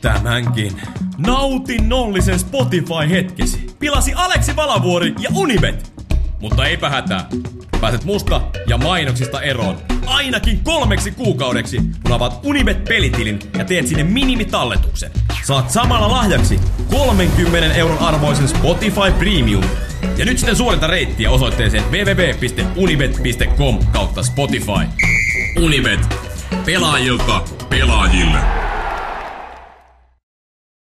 Tämänkin. Nautinnollisen Spotify-hetkesi. Pilasi Aleksi Valavuori ja Unibet. Mutta eipä hätää. Pääset musta ja mainoksista eroon. Ainakin kolmeksi kuukaudeksi, kun avaat Unibet-pelitilin ja teet sinne minimitalletuksen. Saat samalla lahjaksi 30 euron arvoisen Spotify Premium. Ja nyt sitten suorita reittiä osoitteeseen www.unibet.com kautta Spotify. Unibet. Pelaajilta pelaajille.